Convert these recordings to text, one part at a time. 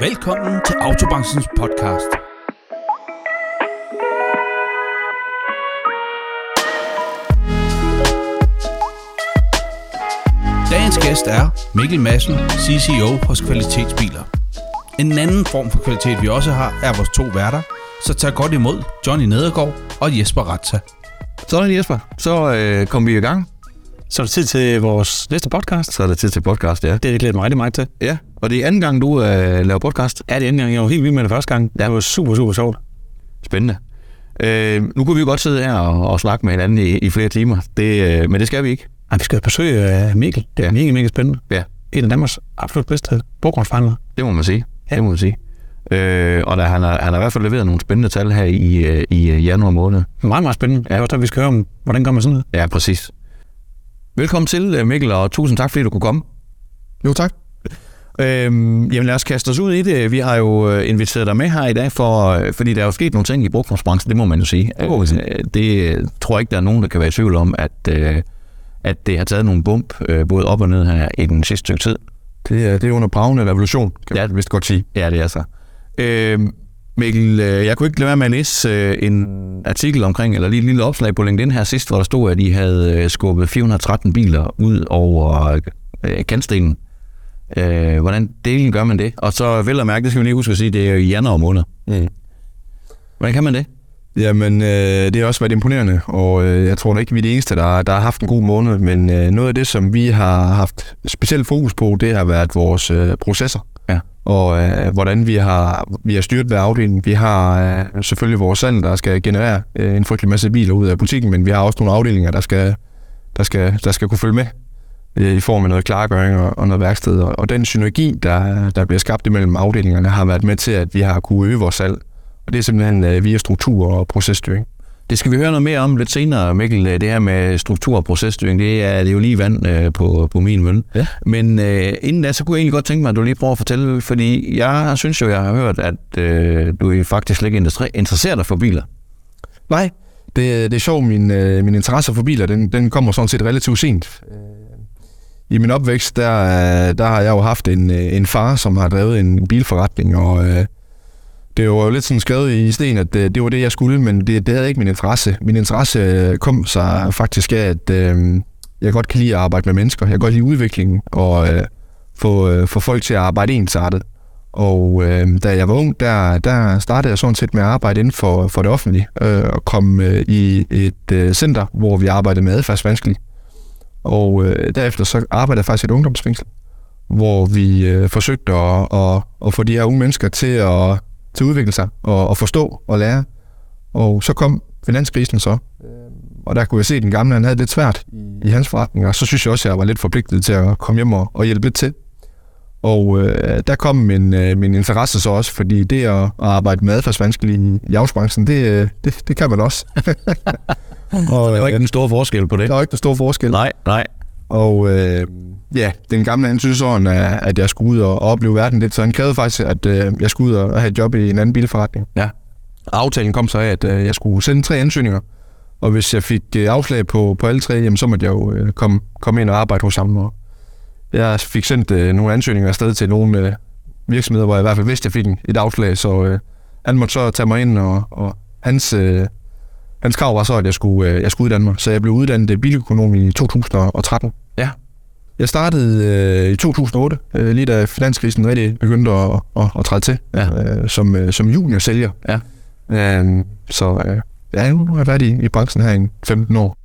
Velkommen til Autobranchens podcast. Dagens gæst er Mikkel Madsen, CCO hos Kvalitetsbiler. En anden form for kvalitet, vi også har, er vores to værter, så tag godt imod Johnny Nedergaard og Jesper Ratza. Sådan Jesper, så øh, kom vi i gang. Så er det tid til vores næste podcast. Så er det tid til podcast, ja. Det er det glæder mig rigtig meget til. Ja, og det er anden gang, du øh, laver podcast. Ja, det er anden gang. Jeg var helt vild med det første gang. Ja. Det var super, super sjovt. Spændende. Øh, nu kunne vi jo godt sidde her og, og snakke med hinanden i, i flere timer, det, øh, men det skal vi ikke. Ej, vi skal besøge uh, Mikkel. Det er Ja. mega, mega spændende. Ja. En af Danmarks absolut bedste bruggrundsforhandlere. Det må man sige. Ja. Det må man sige. Øh, og der, han, har, han har i hvert fald leveret nogle spændende tal her i, øh, i øh, januar måned. Meget, meget spændende. Ja. Jeg også, at vi skal høre om, hvordan gør man sådan noget. Ja, præcis. Velkommen til, øh, Mikkel, og tusind tak, fordi du kunne komme. Jo, tak. Øhm, jamen lad os kaste os ud i det. Vi har jo øh, inviteret dig med her i dag, for, øh, fordi der er jo sket nogle ting i brugtformsbranchen, det må man jo sige. Det. Øh, det tror jeg ikke, der er nogen, der kan være i tvivl om, at, øh, at det har taget nogle bump, øh, både op og ned her i den sidste stykke tid. Det er, det er under bravende revolution, kan Ja. man vist godt sige. Ja, det er så. Øh, Mikkel, øh, jeg kunne ikke lade være med at læse øh, en artikel omkring, eller lige et lille opslag på LinkedIn her sidst, hvor der stod, at I havde øh, skubbet 413 biler ud over kantstenen. Øh, hvordan delen gør man det? Og så vel at mærke, det skal vi lige huske at sige, det er i januar måned. Mm. Hvordan kan man det? Jamen, øh, det har også været imponerende, og øh, jeg tror da ikke, vi er de eneste, der, der har haft en god måned, men øh, noget af det, som vi har haft specielt fokus på, det har været vores øh, processer. Og øh, hvordan vi har, vi har styrt hver afdeling. Vi har øh, selvfølgelig vores salg, der skal generere øh, en frygtelig masse biler ud af butikken, men vi har også nogle afdelinger, der skal, der skal, der skal kunne følge med øh, i form af noget klargøring og, og noget værksted. Og, og den synergi, der, der bliver skabt imellem afdelingerne, har været med til, at vi har kunne øge vores salg. Og det er simpelthen øh, via struktur og processtyring. Det skal vi høre noget mere om lidt senere, Mikkel. Det her med struktur og processtyring, det er, det er jo lige vand øh, på, på min mølle. Ja. Men øh, inden da, så kunne jeg egentlig godt tænke mig, at du lige prøver at fortælle, fordi jeg synes jo, jeg har hørt, at øh, du er faktisk slet ikke inter- interesserer dig for biler. Nej, det, det er sjovt. Min, øh, min interesse for biler, den, den kommer sådan set relativt sent. Øh, I min opvækst, der, øh, der har jeg jo haft en, øh, en far, som har drevet en bilforretning, og øh, det var jo lidt sådan skrevet i sten, at øh, det var det, jeg skulle, men det, det havde ikke min interesse. Min interesse øh, kom sig faktisk af, at øh, jeg godt kan lide at arbejde med mennesker. Jeg kan godt lide udviklingen og øh, få, øh, få folk til at arbejde ensartet. Og øh, da jeg var ung, der, der startede jeg sådan set med at arbejde inden for, for det offentlige, øh, og kom øh, i et øh, center, hvor vi arbejdede med adfærdsvanskelige. Og øh, derefter så arbejdede jeg faktisk i et ungdomsfængsel, hvor vi øh, forsøgte at, at, at få de her unge mennesker til at, til at udvikle sig og at forstå og lære. Og så kom finanskrisen så, og der kunne jeg se, at den gamle han havde det lidt svært i, hans forretning, og så synes jeg også, at jeg var lidt forpligtet til at komme hjem og, og hjælpe lidt til. Og øh, der kom min, øh, min interesse så også, fordi det at, at arbejde med adfærdsvanskelige i, avlsbranchen, det, øh, det, det kan man også. og, Der var ikke en stor forskel på det. der var ikke der stor forskel. Nej, nej. Og øh, ja, den gamle han synes sådan, at jeg skulle ud og opleve verden lidt, så han krævede faktisk, at øh, jeg skulle ud og have et job i en anden bilforretning. Ja. Aftalen kom så af, at øh, jeg skulle sende tre ansøgninger, og hvis jeg fik øh, afslag på, på alle tre, jamen, så måtte jeg jo øh, komme, komme ind og arbejde hos ham. Og jeg fik sendt øh, nogle ansøgninger afsted til nogle øh, virksomheder, hvor jeg i hvert fald vidste, at jeg fik en- et afslag, så øh, han måtte så tage mig ind, og, og hans, øh, hans krav var så, at jeg skulle, øh, jeg skulle uddanne mig. Så jeg blev uddannet øh, biløkonom i 2013. Ja. Jeg startede øh, i 2008, øh, lige da finanskrisen rigtig begyndte at, at, at træde til, Ja. øh, som, øh, som juniorsælger. Ja. Øh, så øh, ja, nu har jeg været i, i branchen her i 15 år.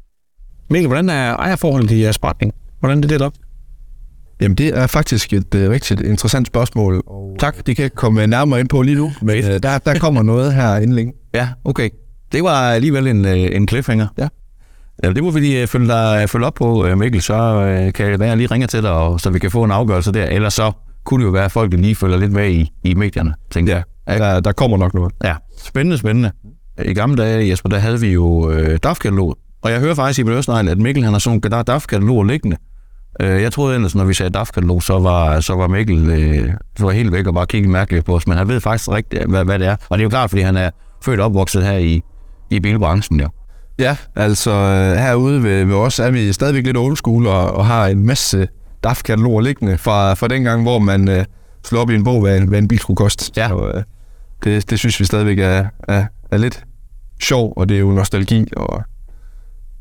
Mikkel, hvordan er ejerforholdet i jeres forretning? Hvordan er det delt op? Jamen, det er faktisk et øh, rigtig interessant spørgsmål. Og tak, det kan jeg komme nærmere ind på lige nu. Men øh, der, der kommer noget her inden længe. Ja, okay. Det var alligevel en, øh, en cliffhanger. Ja. Ja, det må vi lige øh, følge, dig, følge op på, øh, Mikkel. Så øh, kan det være, jeg lige ringer til dig, og, så vi kan få en afgørelse der. Ellers så kunne det jo være, at folk lige følger lidt med i, i medierne, tænker jeg. Der, der kommer nok noget. Ja, spændende, spændende. I gamle dage, Jesper, der havde vi jo øh, DAF-katalog. Og jeg hører faktisk i Beløsnegl, at Mikkel han har sådan en DAF-katalog liggende. Øh, jeg troede ellers, når vi sagde DAF-katalog, så var, så var Mikkel øh, så var helt væk og bare kiggede mærkeligt på os. Men han ved faktisk rigtigt, hvad, hvad det er. Og det er jo klart, fordi han er født og opvokset her i, i bilbranchen, ja. Ja, altså øh, herude ved, ved os er vi stadigvæk lidt old school og, og har en masse DAF-kataloger liggende fra, fra den gang, hvor man øh, slog op i en bog, hvad en, hvad en bil skulle koste. Ja. Så, øh, det, det synes vi stadigvæk er, er, er lidt sjov, og det er jo nostalgi og,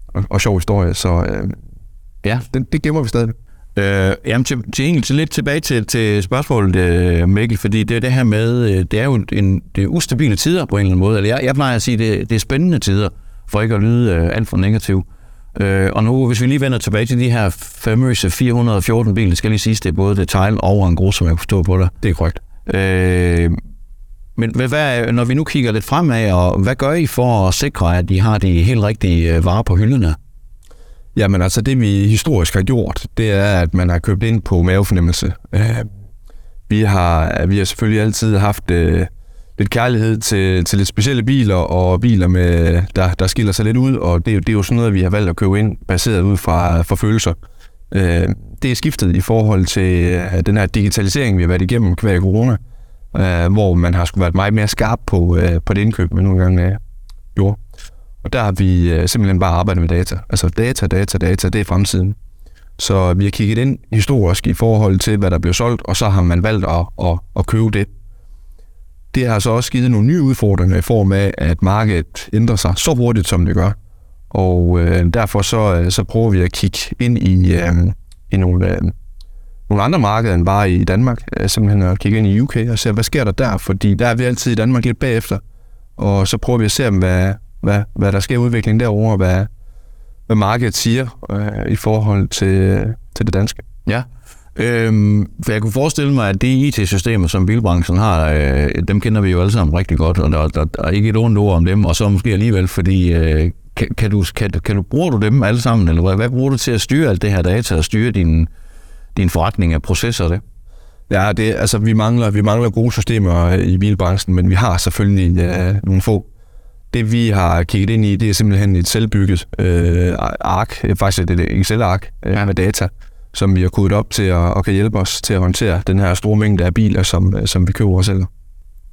og, og sjov historie, så øh, Ja. det, det gemmer vi stadig. Øh, jamen, til, til, egentlig til lidt tilbage til, til spørgsmålet, øh, Mikkel, fordi det er det her med, øh, det er jo en, det er ustabile tider på en eller anden måde. Eller jeg, jeg plejer at sige, det, det er spændende tider, for ikke at lyde øh, alt for negativ. Øh, og nu, hvis vi lige vender tilbage til de her famøse 414 biler, skal jeg lige sige, det er både detail og en grus, som jeg kunne forstå på dig. Det er korrekt. Øh, men hvad, hvad, når vi nu kigger lidt fremad, og hvad gør I for at sikre, at de har de helt rigtige øh, varer på hylderne? Jamen altså, det vi historisk har gjort, det er, at man har købt ind på mavefornemmelse. Øh, vi, har, vi har selvfølgelig altid haft øh, lidt kærlighed til, til lidt specielle biler, og biler, med, der, der skiller sig lidt ud, og det, er det er jo sådan noget, vi har valgt at købe ind, baseret ud fra, fra følelser. Øh, det er skiftet i forhold til øh, den her digitalisering, vi har været igennem hver corona, øh, hvor man har skulle været meget mere skarp på, øh, på det indkøb, man nogle gange øh, gjorde. Og der har vi øh, simpelthen bare arbejdet med data. Altså data, data, data, det er fremtiden. Så vi har kigget ind historisk i forhold til, hvad der blev solgt, og så har man valgt at, at, at købe det. Det har så også givet nogle nye udfordringer i form af, at markedet ændrer sig så hurtigt, som det gør. Og øh, derfor så, øh, så prøver vi at kigge ind i, øh, i nogle, øh, nogle andre markeder end bare i Danmark. Øh, simpelthen at kigge ind i UK og se, hvad sker der der? Fordi der er vi altid i Danmark lidt bagefter. Og så prøver vi at se, hvad, hvad, hvad der sker i udviklingen derovre, og hvad, hvad markedet siger øh, i forhold til, til det danske. Ja. Øhm, for jeg kunne forestille mig, at de IT-systemer, som bilbranchen har, øh, dem kender vi jo alle sammen rigtig godt, og der, der, der er ikke et ondt ord om dem, og så måske alligevel, fordi øh, kan, kan, du, kan, kan du, bruger du dem alle sammen, eller hvad, hvad bruger du til at styre alt det her data, og styre din, din forretning af processer det? Ja, det, altså, vi, mangler, vi mangler gode systemer øh, i bilbranchen, men vi har selvfølgelig øh, nogle få. Det vi har kigget ind i, det er simpelthen et selvbygget øh, ark, faktisk et Excel-ark øh, ja. med data, som vi har kodet op til at, og kan hjælpe os til at håndtere den her store mængde af biler, som, øh, som vi køber og sælger.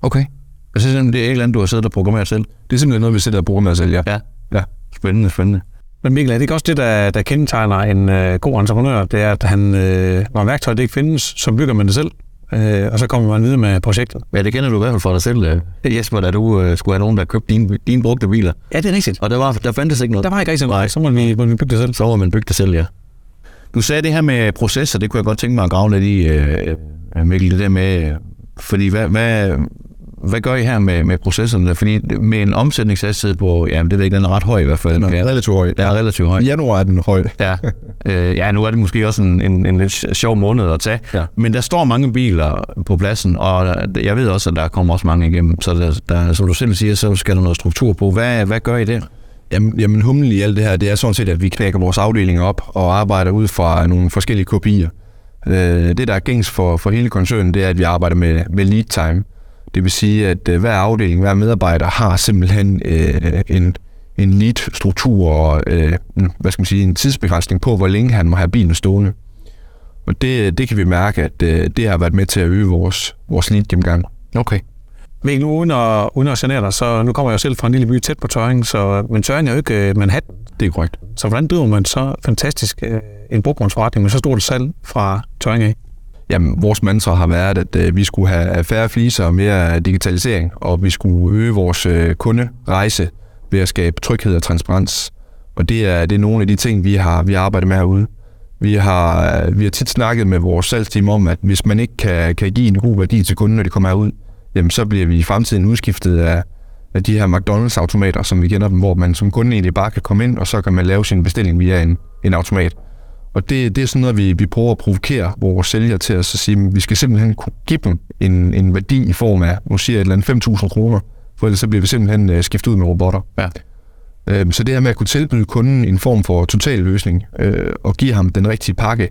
Okay. Jeg synes, det er et eller andet, du har siddet og programmeret selv. Det er simpelthen noget, vi sætter og bruger med at sælge. Ja. Ja. Spændende, spændende. Men Mikkel, er det ikke også det, der, der kendetegner en øh, god entreprenør? Det er, at han, øh, når værktøjet ikke findes, så bygger man det selv. Øh, og så kommer man videre med projektet. Ja, det kender du i hvert fald fra dig selv, øh, Jesper, da du øh, skulle have nogen, der købte dine, dine brugte biler. Ja, det er rigtigt. Og der, var, der fandtes ikke noget. Der var ikke rigtig Nej. noget. Så må vi, må vi bygge det selv. Så må man bygge det selv, ja. Du sagde det her med processer, det kunne jeg godt tænke mig at grave lidt i, øh, Mikkel, det der med, øh, fordi hvad, hvad, hvad gør I her med, med processerne? Fordi med en omsætningshastighed på, ja, det ved jeg ikke, den er ret høj i hvert fald. Nå, ja, relativt høj. det er relativt høj. I januar er den høj. Ja. Øh, ja, nu er det måske også en, en, en lidt sjov måned at tage. Ja. Men der står mange biler på pladsen, og jeg ved også, at der kommer også mange igennem. Så der, der, som du selv siger, så skal der noget struktur på. Hvad, hvad gør I der? Jamen, jamen humlen i alt det her, det er sådan set, at vi knækker vores afdelinger op og arbejder ud fra nogle forskellige kopier. Øh, det, der er gængs for, for hele koncernen, det er, at vi arbejder med, med lead time. Det vil sige, at øh, hver afdeling, hver medarbejder har simpelthen øh, en, en lead-struktur og øh, hvad skal man sige, en tidsbegrænsning på, hvor længe han må have bilen stående. Og det, det kan vi mærke, at øh, det har været med til at øge vores, vores lead gennemgang. Okay. Mikkel, nu uden at, uden at genere dig, så nu kommer jeg jo selv fra en lille by tæt på Tøring, så, men Tøring er jo ikke øh, Manhattan. Det er korrekt. Så hvordan driver man så fantastisk øh, en brugvognsforretning med så stort salg fra Tøring af? Jamen, vores mantra har været, at øh, vi skulle have færre fliser og mere digitalisering, og vi skulle øge vores øh, kunderejse ved at skabe tryghed og transparens. Og det er, det er nogle af de ting, vi har, vi arbejdet med herude. Vi har, øh, vi har tit snakket med vores salgsteam om, at hvis man ikke kan, kan give en god værdi til kunden, når de kommer herud, jamen så bliver vi i fremtiden udskiftet af, af de her McDonald's-automater, som vi kender dem, hvor man som kunde egentlig bare kan komme ind, og så kan man lave sin bestilling via en, en automat. Og det, det er sådan noget, vi, vi prøver at provokere vores sælgere til at så sige, at vi skal simpelthen kunne give dem en, en værdi i form af, nu siger jeg et eller andet 5.000 kroner, for ellers så bliver vi simpelthen øh, skiftet ud med robotter. Ja. Øhm, så det her med at kunne tilbyde kunden en form for total løsning, øh, og give ham den rigtige pakke,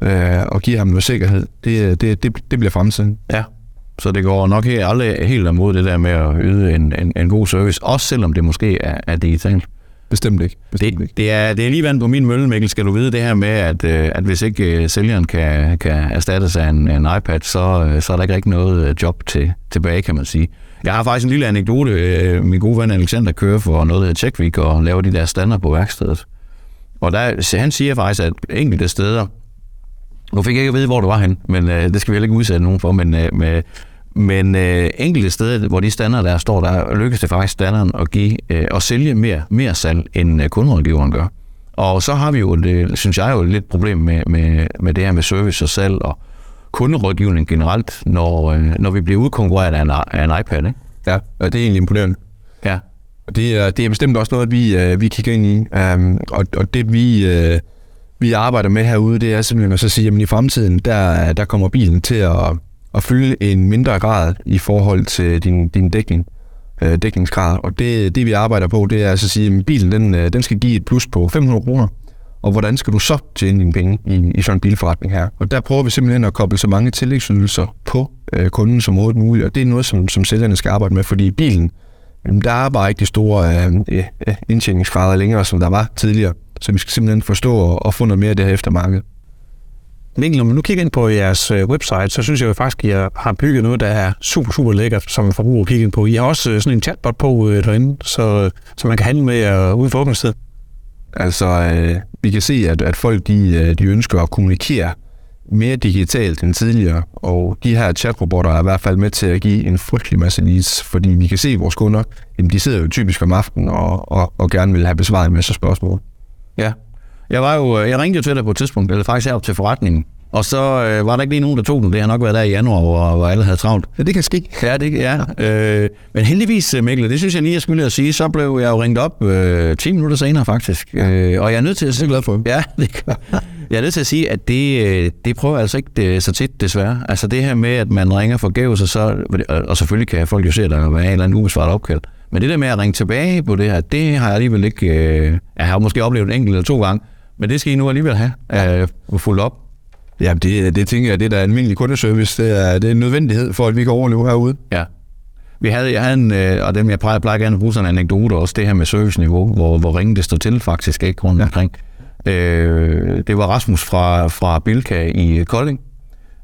øh, og give ham noget sikkerhed, det, det, det, det bliver fremtiden. Ja. Så det går nok aldrig helt imod det der med at yde en, en, en god service, også selvom det måske er, er digitalt. Bestemt ikke. Bestemt ikke. Det, det, er, det er lige vand på min mølle, Mikkel, skal du vide det her med, at, øh, at hvis ikke øh, sælgeren kan, kan erstattes af en, en iPad, så, øh, så er der ikke rigtig noget job til, tilbage, kan man sige. Jeg har faktisk en lille anekdote. Min gode ven Alexander kører for noget, der hedder Checkweek, og laver de der standard på værkstedet. Og der, han siger faktisk, at enkelte steder, Nu fik jeg ikke at vide, hvor du var hen, men øh, det skal vi heller ikke udsætte nogen for, men, øh, med, men øh, enkelte steder, hvor de standarder der står, der lykkes det faktisk standarden at give øh, og sælge mere, mere salg, end øh, kunderådgiveren gør. Og så har vi jo, det, synes jeg, jo et lidt problem med, med, med det her med service og salg og kunderådgivning generelt, når, øh, når vi bliver udkonkurreret af en, af en iPad. Ikke? Ja, og det er egentlig imponerende. Ja. Og det er, det er bestemt også noget, vi, øh, vi kigger ind i. Um, og, og det vi, øh, vi arbejder med herude, det er simpelthen at så sige, at i fremtiden, der, der kommer bilen til at, at fylde en mindre grad i forhold til din, din dækning, øh, dækningsgrad. Og det, det vi arbejder på, det er altså at sige, at bilen den, øh, den skal give et plus på 500 kroner. Og hvordan skal du så tjene dine penge i, i sådan en bilforretning her? Og der prøver vi simpelthen at koble så mange tillægsydelser på øh, kunden som overhovedet muligt. Og det er noget, som, som sælgerne skal arbejde med, fordi bilen, der er bare ikke de store øh, øh, indtjeningsgrader længere, som der var tidligere. Så vi skal simpelthen forstå og, og få noget mere af det her eftermarked. Mikkel, når man nu kigger ind på jeres øh, website, så synes jeg jo faktisk, at I har bygget noget, der er super, super lækkert, som forbruger kigger ind på. I har også øh, sådan en chatbot på øh, derinde, så, så man kan handle med uh, ude for åbningstid. Altså, øh, vi kan se, at, at folk de, de ønsker at kommunikere mere digitalt end tidligere, og de her chatrobotter er i hvert fald med til at give en frygtelig masse leads, fordi vi kan se, at vores kunder, jamen, de sidder jo typisk om aftenen og, og, og gerne vil have besvaret en masse spørgsmål. Ja. Jeg, var jo, jeg ringte jo til dig på et tidspunkt, eller faktisk herop til forretningen, og så øh, var der ikke lige nogen, der tog den. Det har nok været der i januar, hvor, hvor alle havde travlt. Ja, det kan ske. Ja, det ja. Øh, men heldigvis, øh, Mikkel, det synes jeg lige, jeg skulle at sige, så blev jeg jo ringet op øh, 10 minutter senere faktisk. Øh, og jeg er nødt til at sige... glad for. Ja, det Jeg er nødt til at sige, at det, øh, det prøver jeg altså ikke det, øh, så tit, desværre. Altså det her med, at man ringer forgæves, og, så, og selvfølgelig kan folk jo se, at der er en eller anden ubesvaret opkald. Men det der med at ringe tilbage på det her, det har jeg alligevel ikke... Øh, jeg har måske oplevet en enkelt eller to gange, men det skal I nu alligevel have øh, fuldt op. Ja, det, det tænker jeg, det er der almindelig kundeservice. Det er, det er en nødvendighed for, at vi kan overleve herude. Ja. Vi havde, jeg havde en, øh, og dem jeg plejer, plejer gerne at bruge sådan en anekdote også, det her med serviceniveau, hvor, hvor ringen det står til faktisk ikke rundt ja. omkring. Øh, det var Rasmus fra, fra Bilka i Kolding.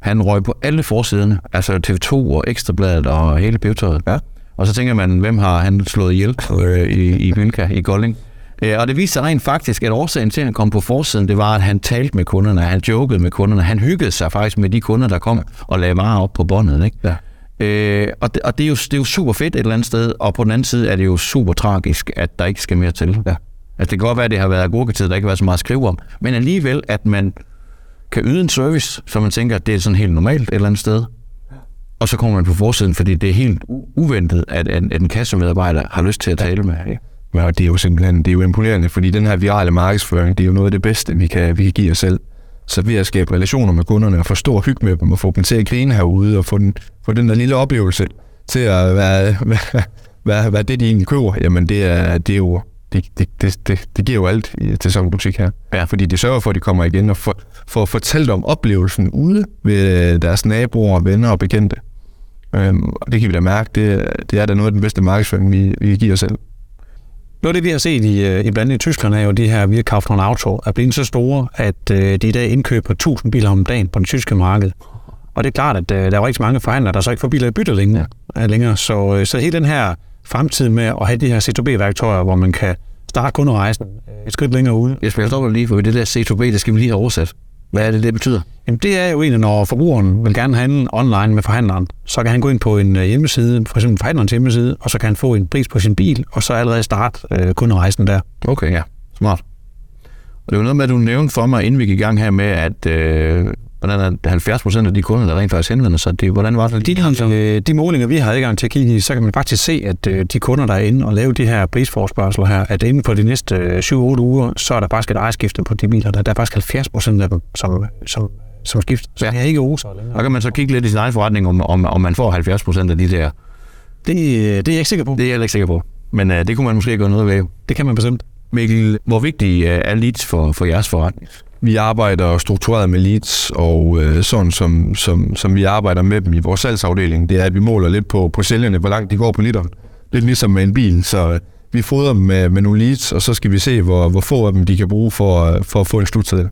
Han røg på alle forsiderne, altså TV2 og Ekstrabladet og hele pivetøjet. Ja. Og så tænker man, hvem har han slået ihjel øh, i, i Bilka i Kolding? Øh, og det viste sig rent faktisk, at årsagen til, at han kom på forsiden, det var, at han talte med kunderne, han jokede med kunderne, han hyggede sig faktisk med de kunder, der kom og lagde varer op på båndet. Ikke? Ja. Øh, og det, og det, er jo, det er jo super fedt et eller andet sted, og på den anden side er det jo super tragisk, at der ikke skal mere til. Ja. Altså det kan godt være, at det har været agurketid, der ikke har været så meget at skrive om, men alligevel, at man kan yde en service, så man tænker, at det er sådan helt normalt et eller andet sted, og så kommer man på forsiden, fordi det er helt uventet, at en, at en kassemedarbejder har lyst til at tale med. Ja. Ja, det er jo simpelthen det er jo imponerende, fordi den her virale markedsføring, det er jo noget af det bedste, vi kan, vi kan give os selv. Så ved at skabe relationer med kunderne og få stor hygge med dem og få dem til at grine herude og få den, få den der lille oplevelse til at være, være, være, være det, de egentlig køber, jamen det er, det er jo det, det, det, det, det giver jo alt til sådan en butik her. Ja. Fordi det sørger for, at de kommer igen og får, får fortalt om oplevelsen ude ved deres naboer, venner og bekendte. Øhm, og det kan vi da mærke, det, det er da noget af den bedste markedsføring, vi, vi giver os selv. Noget af det, vi har set i, øh, i blandt i Tyskland, er jo de her, kauft nogle auto, er blevet så store, at øh, de i dag indkøber 1000 biler om dagen på det tyske marked. Og det er klart, at øh, der er rigtig mange forhandlere, der så ikke får biler i bytte længere. Ja. længere. Så, øh, så hele den her fremtid med at have de her C2B-værktøjer, hvor man kan starte kunderejsen øh, et skridt længere ude. Jeg skal stoppe lige, for det der C2B, det skal vi lige have oversat. Hvad er det, det betyder? Jamen, det er jo egentlig, når forbrugeren vil gerne handle online med forhandleren, så kan han gå ind på en øh, hjemmeside, for eksempel forhandlerens hjemmeside, og så kan han få en pris på sin bil, og så allerede starte øh, kunderejsen der. Okay, ja. Smart. Og det var noget med, at du nævnte for mig, inden vi gik i gang her med, at øh, hvordan er 70 procent af de kunder, der rent faktisk henvender sig, det, hvordan var det? De, øh, de målinger, vi har adgang til at kigge i, så kan man faktisk se, at øh, de kunder, der er inde og lave de her prisforspørgsler her, at inden for de næste øh, 7-8 uger, så er der faktisk et ejerskifte på de biler. Der, der er faktisk 70 procent af dem, som, som, som skifter. Så jeg er ikke oser længere. Og kan man så kigge lidt i sin egen forretning, om, om, om man får 70 procent af de der? Det, det er jeg ikke sikker på. Det er jeg ikke sikker på. Men øh, det kunne man måske gøre noget ved. Det kan man bestemt. Mikkel, hvor vigtig øh, er leads for, for jeres forretning? Vi arbejder struktureret med leads, og øh, sådan som, som, som vi arbejder med dem i vores salgsafdeling, det er, at vi måler lidt på, på sælgerne, hvor langt de går på literen. Lidt ligesom med en bil, så øh, vi fodrer dem med, med nogle leads, og så skal vi se, hvor, hvor få af dem de kan bruge for, øh, for at få en slutsæt.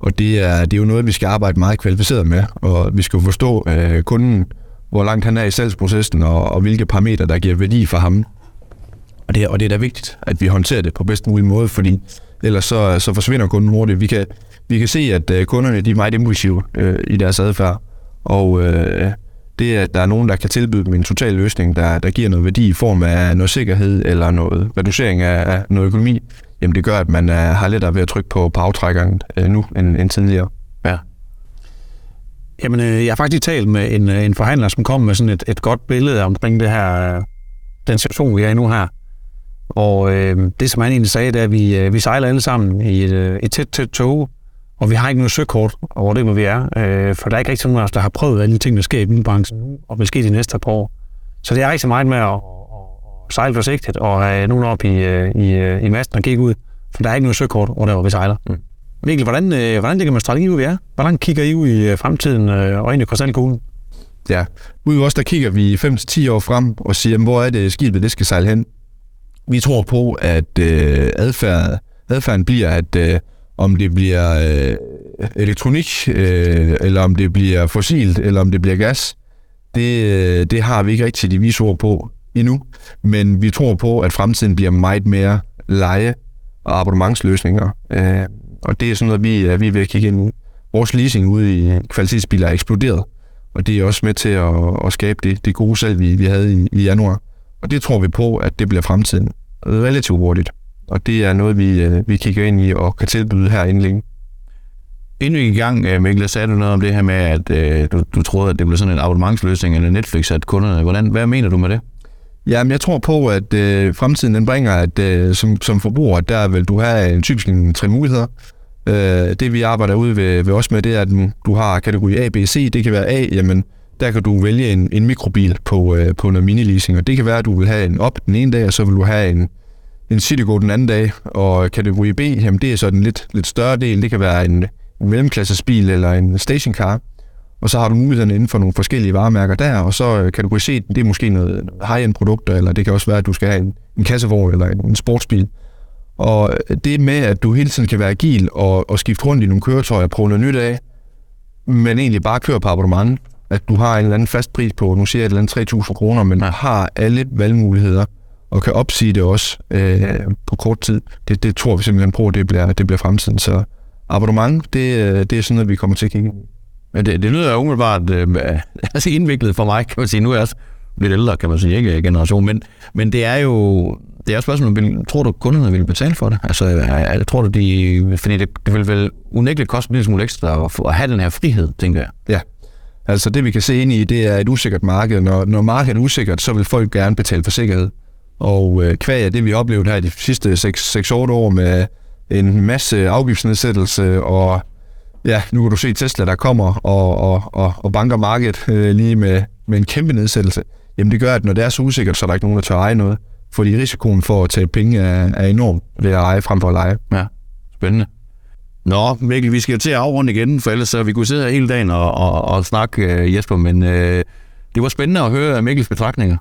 Og det er, det er jo noget, vi skal arbejde meget kvalificeret med, og vi skal forstå øh, kunden, hvor langt han er i salgsprocessen, og, og hvilke parametre, der giver værdi for ham. Og det, og det er da vigtigt, at vi håndterer det på bedst mulig måde, fordi ellers så, så forsvinder kunden hurtigt. Vi kan, vi kan se, at øh, kunderne de er meget impulsive øh, i deres adfærd, og øh, det, at der er nogen, der kan tilbyde dem en total løsning, der, der giver noget værdi i form af noget sikkerhed eller noget reducering af, af noget økonomi, jamen det gør, at man er, har lettere ved at trykke på, på aftrækkeren øh, nu end, end tidligere. Ja. Jamen, øh, jeg har faktisk talt med en, øh, en forhandler, som kom med sådan et, et godt billede omkring det her, øh, den situation, vi er i nu her. Og øh, det, som han egentlig sagde, det er, at vi, øh, vi sejler alle sammen i et, øh, et tæt, tæt tog, og vi har ikke noget søkort over det, hvor vi er. Øh, for der er ikke rigtig nogen af os, der har prøvet alle de ting, der sker i bilbranchen nu, og vil ske de næste par år. Så det er rigtig meget med at, at, at sejle forsigtigt og have nogen op i, øh, i, øh, i masten og kigge ud. For der er ikke noget søkort over der, hvor vi sejler. Mm. Mikkel, hvordan, øh, hvordan ligger man strategi ud, vi er? Hvordan kigger I ud i fremtiden øh, og ind i krystalkuglen? Ja, ude os, der kigger vi 5-10 år frem og siger, hvor er det skibet, det skal sejle hen. Vi tror på, at øh, adfærd, adfærden bliver, at øh, om det bliver øh, elektronik, øh, eller om det bliver fossilt, eller om det bliver gas, det, øh, det har vi ikke rigtig de visor på endnu. Men vi tror på, at fremtiden bliver meget mere leje og abonnementsløsninger. Øh, og det er sådan noget, vi, er, vi er ved at kigge ind i. Vores leasing ude i øh, kvalitetsbiler er eksploderet, og det er også med til at, at skabe det, det gode salg, vi, vi havde i, i januar. Og det tror vi på, at det bliver fremtiden relativt hurtigt. Og det er noget, vi, øh, vi kigger ind i og kan tilbyde her inden længe. Inden vi gik i gang, øh, Mikkel, sagde du noget om det her med, at øh, du, du troede, at det blev sådan en abonnementsløsning eller Netflix, at kunderne... Hvordan, hvad mener du med det? Jamen, jeg tror på, at øh, fremtiden den bringer, at øh, som, som forbruger, der vil du have en typisk en tre muligheder. Øh, det vi arbejder ude ved, ved os med, det er, at du har kategori A, B, C. Det kan være A, jamen, der kan du vælge en, en mikrobil på, øh, på noget mini-leasing, og det kan være, at du vil have en op den ene dag, og så vil du have en, en Citigo den anden dag, og kategori B, jamen det er så den lidt, lidt større del. Det kan være en, en mellemklassesbil eller en stationcar, og så har du mulighederne inden for nogle forskellige varemærker der, og så øh, kategori C, det er måske noget high-end produkter, eller det kan også være, at du skal have en, en kassevogn eller en, en sportsbil. Og øh, det med, at du hele tiden kan være agil og, og skifte rundt i nogle køretøjer og prøve noget nyt af, men egentlig bare køre på abonnement, at du har en eller anden fast pris på, nu siger jeg et eller andet 3.000 kroner, men har alle valgmuligheder, og kan opsige det også øh, på kort tid. Det, det tror vi simpelthen på, at det bliver, det bliver fremtiden. Så abonnement, det, øh, det er sådan noget, vi kommer til at kigge Men det, det lyder umiddelbart øh, altså indviklet for mig, kan man sige. Nu er jeg også lidt ældre, kan man sige, ikke generation, men, men det er jo det er et spørgsmål, vil, tror du, kunderne vil betale for det? Altså, jeg tror du, de, fordi det, det vil vel unægteligt koste en lille smule ekstra at, at have den her frihed, tænker jeg. Ja, altså det vi kan se ind i, det er et usikkert marked. Når, når markedet er usikkert, så vil folk gerne betale for sikkerhed. Og øh, kvæg af det, vi har oplevet her i de sidste 6-8 år med en masse afgiftsnedsættelse, og ja, nu kan du se Tesla, der kommer og, og, og, og banker markedet øh, lige med, med en kæmpe nedsættelse. Jamen det gør, at når det er så usikkert, så er der ikke nogen, der tør eje noget. Fordi risikoen for at tage penge er, er enorm ved at eje frem for at lege. Ja, spændende. Nå, Mikkel, vi skal jo til at afrunde igen, for ellers så vi kunne sidde her hele dagen og, og, og snakke, uh, Jesper, men uh, det var spændende at høre Mikkels betragtninger.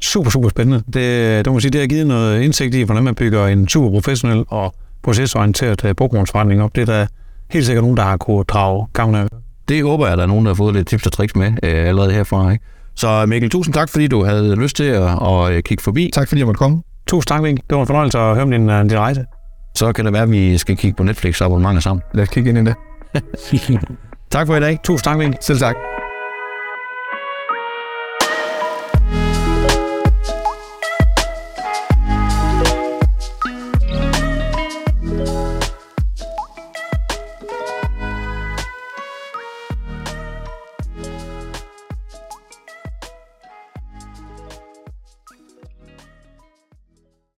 Super, super spændende. Det, det må sige, det har givet noget indsigt i, hvordan man bygger en super professionel og procesorienteret uh, brugvognsforretning op. Det er der helt sikkert nogen, der har kunnet drage gavn af. Det håber jeg, at der er nogen, der har fået lidt tips og tricks med uh, allerede herfra. Ikke? Så Mikkel, tusind tak, fordi du havde lyst til at, at kigge forbi. Tak fordi jeg måtte komme. Tusind tak, Mikkel. Det var en fornøjelse at høre om din, din rejse. Så kan det være, at vi skal kigge på Netflix abonnementer sammen. Lad os kigge ind i det. tak for i dag. Tusind tak, Mikkel. Selv tak.